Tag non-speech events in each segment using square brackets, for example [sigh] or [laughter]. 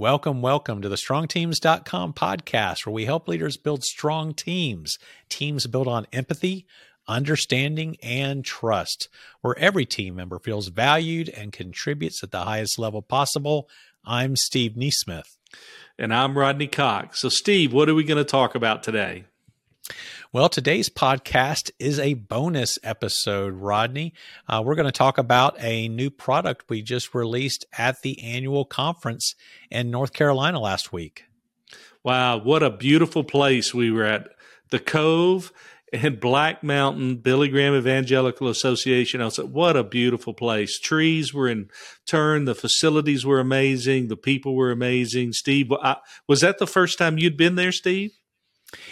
Welcome, welcome to the strongteams.com podcast, where we help leaders build strong teams, teams built on empathy, understanding, and trust, where every team member feels valued and contributes at the highest level possible. I'm Steve NeSmith. And I'm Rodney Cox. So, Steve, what are we going to talk about today? Well, today's podcast is a bonus episode, Rodney. Uh, we're going to talk about a new product we just released at the annual conference in North Carolina last week. Wow, what a beautiful place we were at. The Cove and Black Mountain Billy Graham Evangelical Association. I said, what a beautiful place. Trees were in turn. The facilities were amazing. The people were amazing. Steve, I, was that the first time you'd been there, Steve?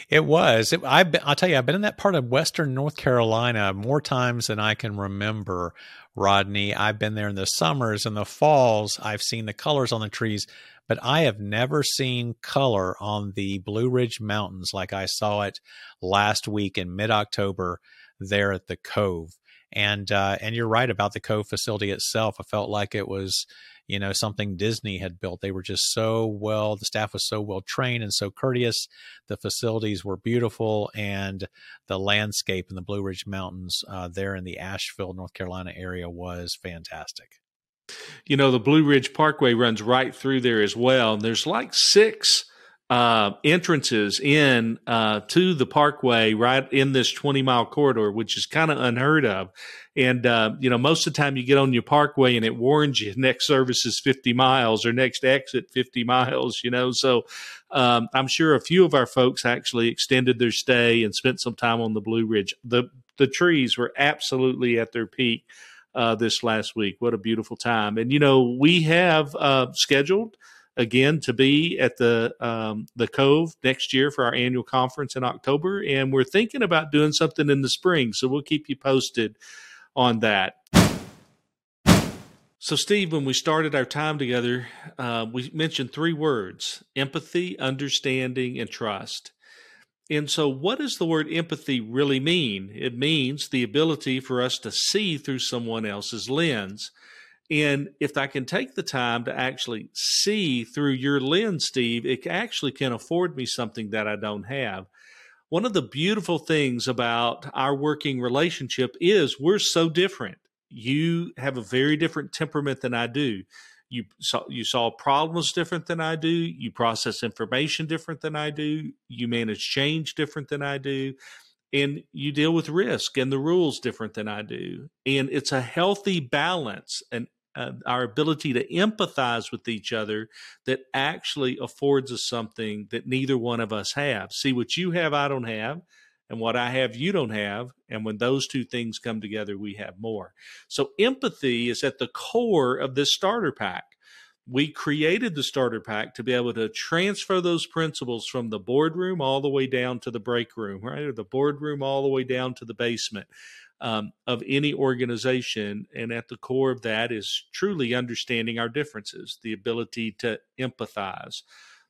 It was. It, I've been, I'll tell you, I've been in that part of Western North Carolina more times than I can remember, Rodney. I've been there in the summers and the falls. I've seen the colors on the trees, but I have never seen color on the Blue Ridge Mountains like I saw it last week in mid October there at the Cove. And uh, and you're right about the Cove facility itself. I felt like it was you know something Disney had built. They were just so well. The staff was so well trained and so courteous. The facilities were beautiful, and the landscape in the Blue Ridge Mountains uh, there in the Asheville, North Carolina area was fantastic. You know, the Blue Ridge Parkway runs right through there as well. And there's like six uh, entrances in uh, to the parkway right in this 20 mile corridor, which is kind of unheard of. And, uh, you know, most of the time you get on your parkway and it warns you next service is 50 miles or next exit 50 miles, you know. So um, I'm sure a few of our folks actually extended their stay and spent some time on the Blue Ridge. The, the trees were absolutely at their peak. Uh, this last week. What a beautiful time. And, you know, we have uh, scheduled again to be at the um, the Cove next year for our annual conference in October, and we're thinking about doing something in the spring. So we'll keep you posted on that. So, Steve, when we started our time together, uh, we mentioned three words empathy, understanding, and trust. And so, what does the word empathy really mean? It means the ability for us to see through someone else's lens. And if I can take the time to actually see through your lens, Steve, it actually can afford me something that I don't have. One of the beautiful things about our working relationship is we're so different. You have a very different temperament than I do. You saw, you solve problems different than I do. You process information different than I do. You manage change different than I do and you deal with risk and the rules different than I do. And it's a healthy balance, and uh, our ability to empathize with each other that actually affords us something that neither one of us have. See, what you have, I don't have, and what I have, you don't have. And when those two things come together, we have more. So, empathy is at the core of this starter pack. We created the starter pack to be able to transfer those principles from the boardroom all the way down to the break room, right? Or the boardroom all the way down to the basement um, of any organization. And at the core of that is truly understanding our differences, the ability to empathize.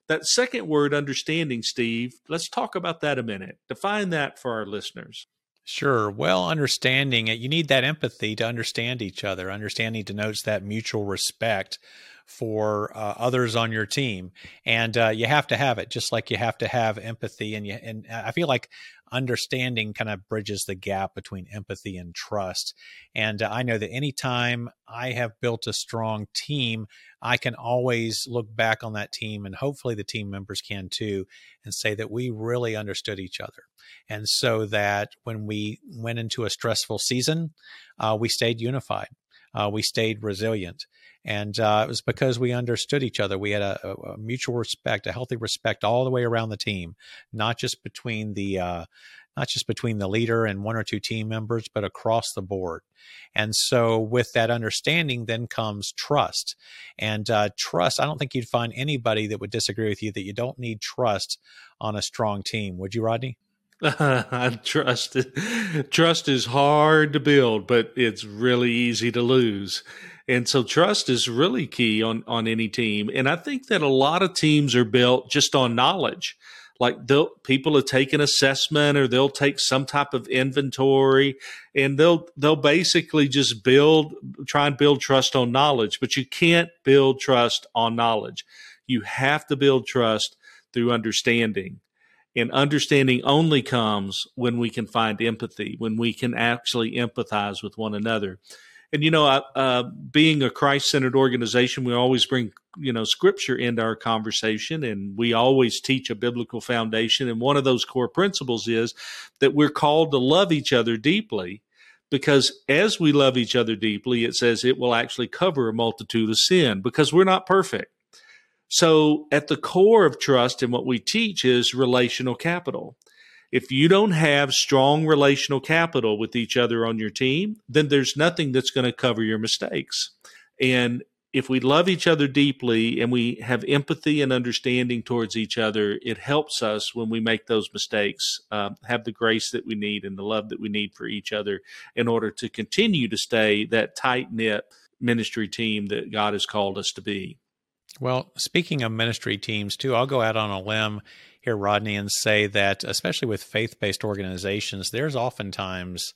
That second word, understanding, Steve, let's talk about that a minute. Define that for our listeners. Sure. Well, understanding it, you need that empathy to understand each other. Understanding denotes that mutual respect for uh, others on your team, and uh, you have to have it, just like you have to have empathy. And you, and I feel like understanding kind of bridges the gap between empathy and trust. And uh, I know that anytime I have built a strong team, I can always look back on that team, and hopefully the team members can too, and say that we really understood each other. And so that when we went into a stressful season, uh, we stayed unified. Uh, we stayed resilient. And uh, it was because we understood each other. We had a, a, mutual respect, a healthy respect all the way around the team, not just between the uh, not just between the leader and one or two team members, but across the board. And so, with that understanding, then comes trust. And uh, trust, I don't think you'd find anybody that would disagree with you that you don't need trust on a strong team. Would you, Rodney? [laughs] trust trust is hard to build, but it's really easy to lose. And so trust is really key on, on any team. And I think that a lot of teams are built just on knowledge. Like they'll, people will take an assessment or they'll take some type of inventory and they'll, they'll basically just build, try and build trust on knowledge, but you can't build trust on knowledge. You have to build trust through understanding. And understanding only comes when we can find empathy, when we can actually empathize with one another. And you know, uh, being a Christ-centered organization, we always bring you know Scripture into our conversation, and we always teach a biblical foundation. And one of those core principles is that we're called to love each other deeply, because as we love each other deeply, it says it will actually cover a multitude of sin because we're not perfect. So, at the core of trust and what we teach is relational capital. If you don't have strong relational capital with each other on your team, then there's nothing that's going to cover your mistakes. And if we love each other deeply and we have empathy and understanding towards each other, it helps us when we make those mistakes uh, have the grace that we need and the love that we need for each other in order to continue to stay that tight knit ministry team that God has called us to be. Well, speaking of ministry teams, too, I'll go out on a limb Rodney, and say that, especially with faith based organizations, there's oftentimes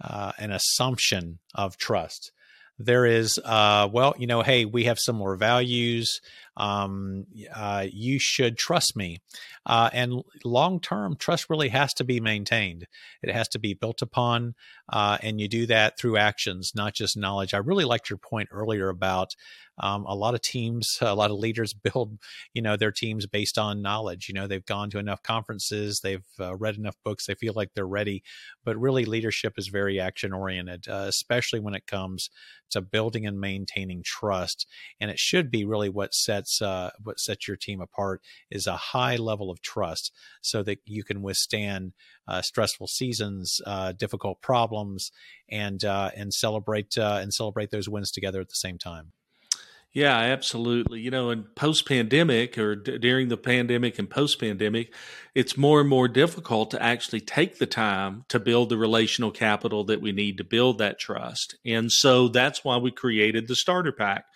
uh, an assumption of trust. There is, uh, well, you know, hey, we have similar values. Um, uh, you should trust me. Uh, and long term, trust really has to be maintained. It has to be built upon, uh, and you do that through actions, not just knowledge. I really liked your point earlier about um, a lot of teams, [laughs] a lot of leaders [laughs] build, you know, their teams based on knowledge. You know, they've gone to enough conferences, they've uh, read enough books, they feel like they're ready. But really, leadership is very action oriented, uh, especially when it comes to building and maintaining trust. And it should be really what sets uh, what sets your team apart is a high level of trust, so that you can withstand uh, stressful seasons, uh, difficult problems, and uh, and celebrate and celebrate those wins together at the same time. Yeah, absolutely. You know, in post pandemic or d- during the pandemic and post pandemic, it's more and more difficult to actually take the time to build the relational capital that we need to build that trust. And so that's why we created the starter pack.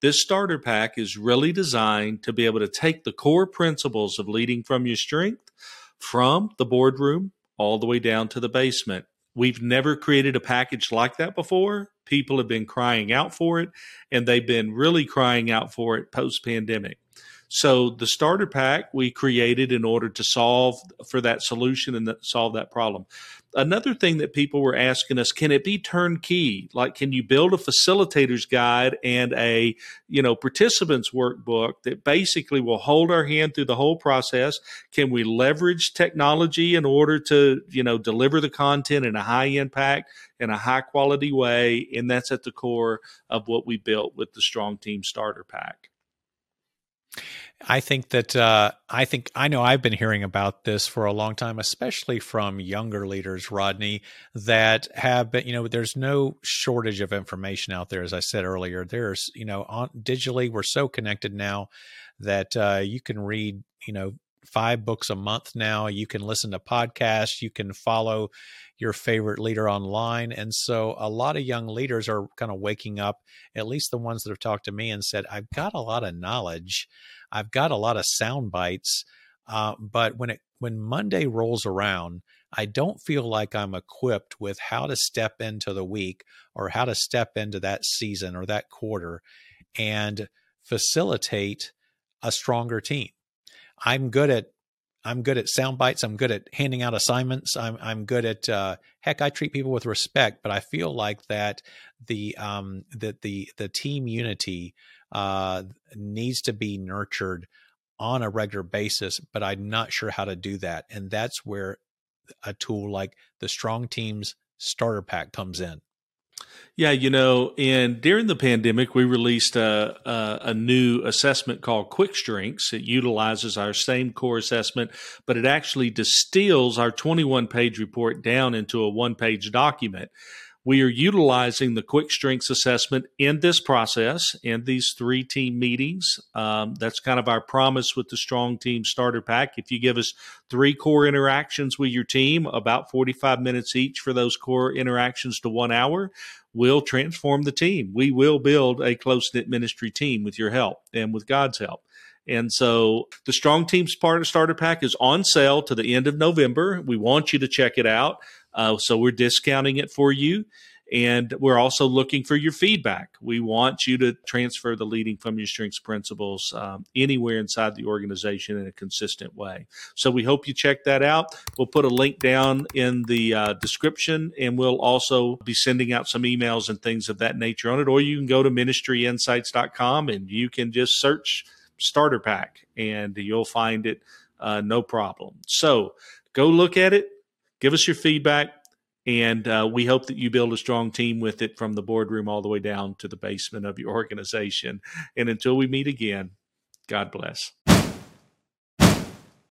This starter pack is really designed to be able to take the core principles of leading from your strength from the boardroom all the way down to the basement. We've never created a package like that before. People have been crying out for it, and they've been really crying out for it post pandemic. So the starter pack we created in order to solve for that solution and that, solve that problem. Another thing that people were asking us, can it be turnkey? Like, can you build a facilitator's guide and a, you know, participants workbook that basically will hold our hand through the whole process? Can we leverage technology in order to, you know, deliver the content in a high impact in a high quality way? And that's at the core of what we built with the Strong Team Starter Pack. I think that uh, I think I know I've been hearing about this for a long time, especially from younger leaders, Rodney, that have been. You know, there's no shortage of information out there. As I said earlier, there's you know, on, digitally we're so connected now that uh, you can read you know five books a month now. You can listen to podcasts. You can follow your favorite leader online. And so a lot of young leaders are kind of waking up, at least the ones that have talked to me and said, I've got a lot of knowledge. I've got a lot of sound bites. Uh, but when it when Monday rolls around, I don't feel like I'm equipped with how to step into the week or how to step into that season or that quarter and facilitate a stronger team. I'm good at I'm good at sound bites. I'm good at handing out assignments. I'm I'm good at uh, heck. I treat people with respect, but I feel like that the um that the the team unity uh needs to be nurtured on a regular basis. But I'm not sure how to do that, and that's where a tool like the Strong Teams Starter Pack comes in. Yeah, you know, and during the pandemic, we released a, a, a, new assessment called Quick Strengths. It utilizes our same core assessment, but it actually distills our 21 page report down into a one page document. We are utilizing the quick strengths assessment in this process in these three team meetings. Um, that's kind of our promise with the strong team starter pack. If you give us three core interactions with your team, about 45 minutes each for those core interactions to one hour, we'll transform the team. We will build a close knit ministry team with your help and with God's help. And so the Strong Teams Starter Pack is on sale to the end of November. We want you to check it out. Uh, so we're discounting it for you. And we're also looking for your feedback. We want you to transfer the leading from your strengths principles um, anywhere inside the organization in a consistent way. So we hope you check that out. We'll put a link down in the uh, description and we'll also be sending out some emails and things of that nature on it. Or you can go to ministryinsights.com and you can just search starter pack and you'll find it uh, no problem. So go look at it, give us your feedback, and uh, we hope that you build a strong team with it from the boardroom all the way down to the basement of your organization. And until we meet again, God bless.